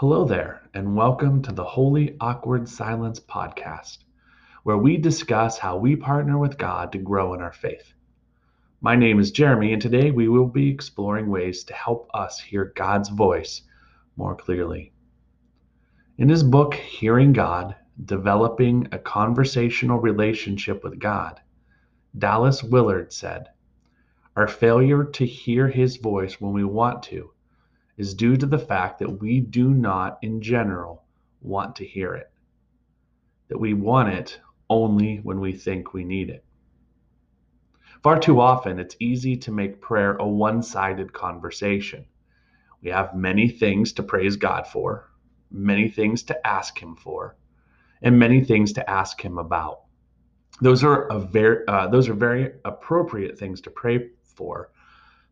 Hello there, and welcome to the Holy Awkward Silence podcast, where we discuss how we partner with God to grow in our faith. My name is Jeremy, and today we will be exploring ways to help us hear God's voice more clearly. In his book, Hearing God Developing a Conversational Relationship with God, Dallas Willard said, Our failure to hear his voice when we want to is due to the fact that we do not, in general, want to hear it. That we want it only when we think we need it. Far too often, it's easy to make prayer a one sided conversation. We have many things to praise God for, many things to ask Him for, and many things to ask Him about. Those are, a very, uh, those are very appropriate things to pray for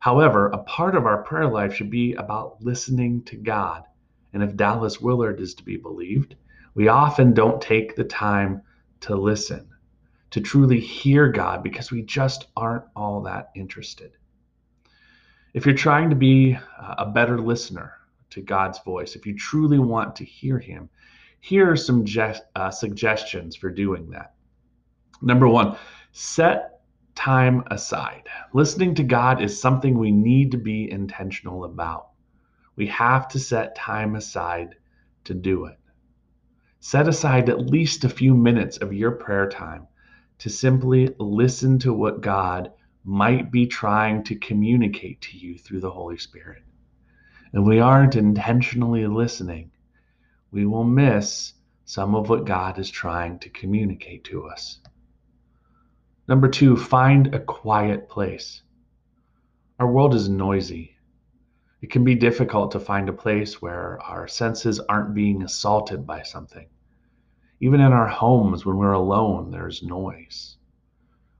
However, a part of our prayer life should be about listening to God. And if Dallas Willard is to be believed, we often don't take the time to listen, to truly hear God, because we just aren't all that interested. If you're trying to be a better listener to God's voice, if you truly want to hear Him, here are some uh, suggestions for doing that. Number one, set time aside. Listening to God is something we need to be intentional about. We have to set time aside to do it. Set aside at least a few minutes of your prayer time to simply listen to what God might be trying to communicate to you through the Holy Spirit. And we aren't intentionally listening, we will miss some of what God is trying to communicate to us. Number two, find a quiet place. Our world is noisy. It can be difficult to find a place where our senses aren't being assaulted by something. Even in our homes, when we're alone, there's noise.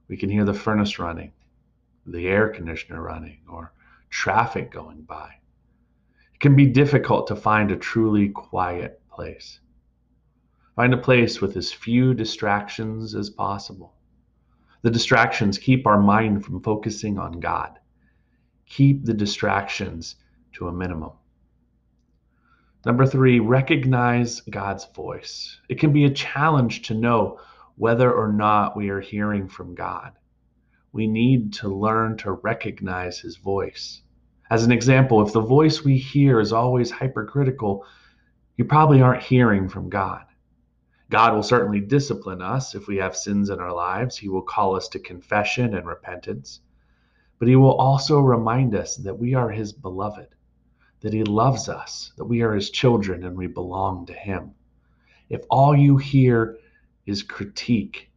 We can hear the furnace running, the air conditioner running, or traffic going by. It can be difficult to find a truly quiet place. Find a place with as few distractions as possible. The distractions keep our mind from focusing on God. Keep the distractions to a minimum. Number three, recognize God's voice. It can be a challenge to know whether or not we are hearing from God. We need to learn to recognize his voice. As an example, if the voice we hear is always hypercritical, you probably aren't hearing from God. God will certainly discipline us if we have sins in our lives. He will call us to confession and repentance. But He will also remind us that we are His beloved, that He loves us, that we are His children and we belong to Him. If all you hear is critique,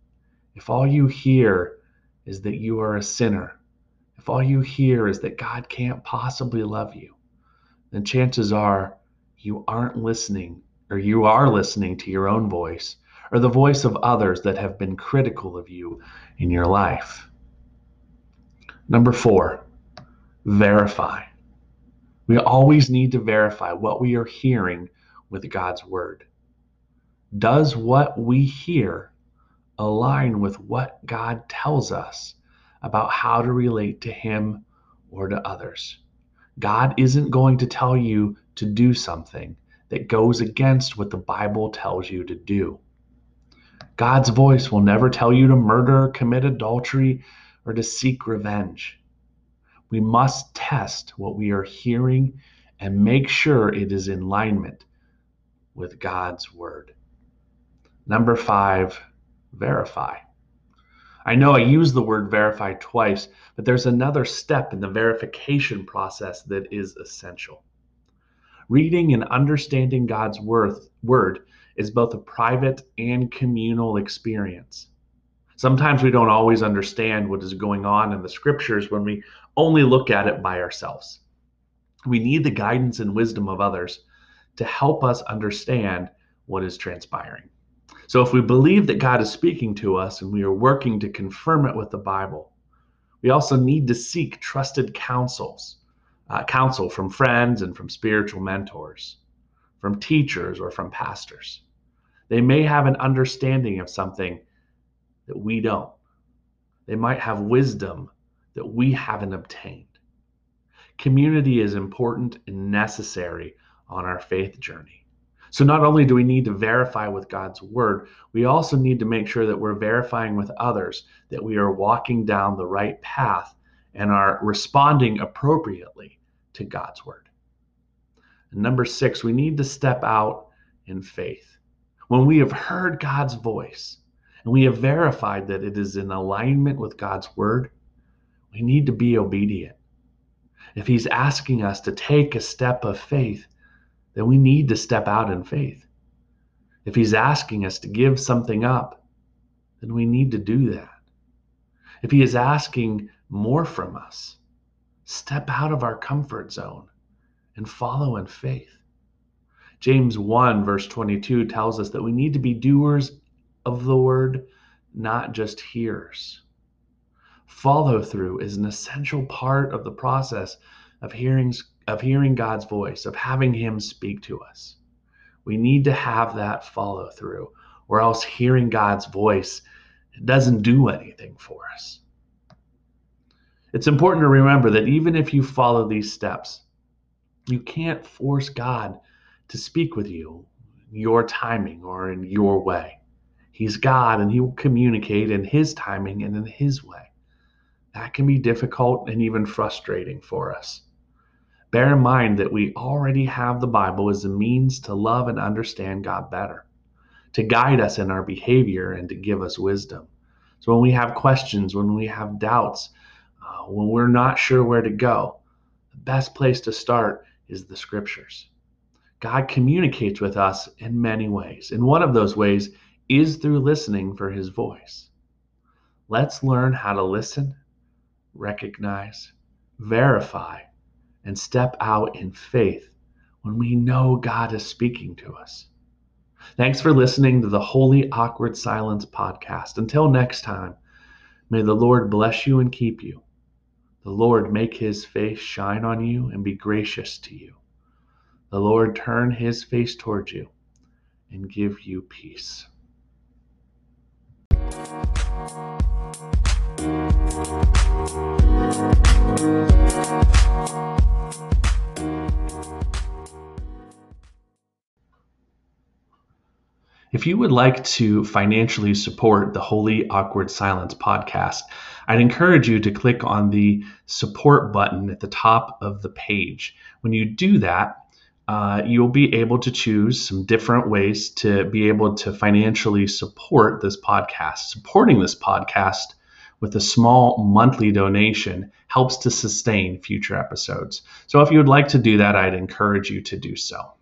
if all you hear is that you are a sinner, if all you hear is that God can't possibly love you, then chances are you aren't listening or you are listening to your own voice or the voice of others that have been critical of you in your life. Number four, verify. We always need to verify what we are hearing with God's word. Does what we hear align with what God tells us about how to relate to Him or to others? God isn't going to tell you to do something that goes against what the Bible tells you to do. God's voice will never tell you to murder, commit adultery, or to seek revenge. We must test what we are hearing and make sure it is in alignment with God's word. Number five, verify. I know I used the word verify twice, but there's another step in the verification process that is essential. Reading and understanding God's worth, word is both a private and communal experience. Sometimes we don't always understand what is going on in the scriptures when we only look at it by ourselves. We need the guidance and wisdom of others to help us understand what is transpiring. So, if we believe that God is speaking to us and we are working to confirm it with the Bible, we also need to seek trusted counsels uh, counsel from friends and from spiritual mentors, from teachers or from pastors. They may have an understanding of something that we don't. They might have wisdom that we haven't obtained. Community is important and necessary on our faith journey. So, not only do we need to verify with God's word, we also need to make sure that we're verifying with others that we are walking down the right path and are responding appropriately to God's word. And number six, we need to step out in faith. When we have heard God's voice and we have verified that it is in alignment with God's word, we need to be obedient. If He's asking us to take a step of faith, then we need to step out in faith. If He's asking us to give something up, then we need to do that. If He is asking more from us, step out of our comfort zone and follow in faith. James 1, verse 22 tells us that we need to be doers of the word, not just hearers. Follow through is an essential part of the process of hearing, of hearing God's voice, of having Him speak to us. We need to have that follow through, or else hearing God's voice doesn't do anything for us. It's important to remember that even if you follow these steps, you can't force God to speak with you in your timing or in your way. He's God and He will communicate in His timing and in His way. That can be difficult and even frustrating for us. Bear in mind that we already have the Bible as a means to love and understand God better, to guide us in our behavior and to give us wisdom. So when we have questions, when we have doubts, uh, when we're not sure where to go, the best place to start is the scriptures. God communicates with us in many ways, and one of those ways is through listening for his voice. Let's learn how to listen, recognize, verify, and step out in faith when we know God is speaking to us. Thanks for listening to the Holy Awkward Silence podcast. Until next time, may the Lord bless you and keep you. The Lord make his face shine on you and be gracious to you. The Lord turn his face towards you and give you peace. If you would like to financially support the Holy Awkward Silence podcast, I'd encourage you to click on the support button at the top of the page. When you do that, uh, you'll be able to choose some different ways to be able to financially support this podcast. Supporting this podcast with a small monthly donation helps to sustain future episodes. So if you would like to do that, I'd encourage you to do so.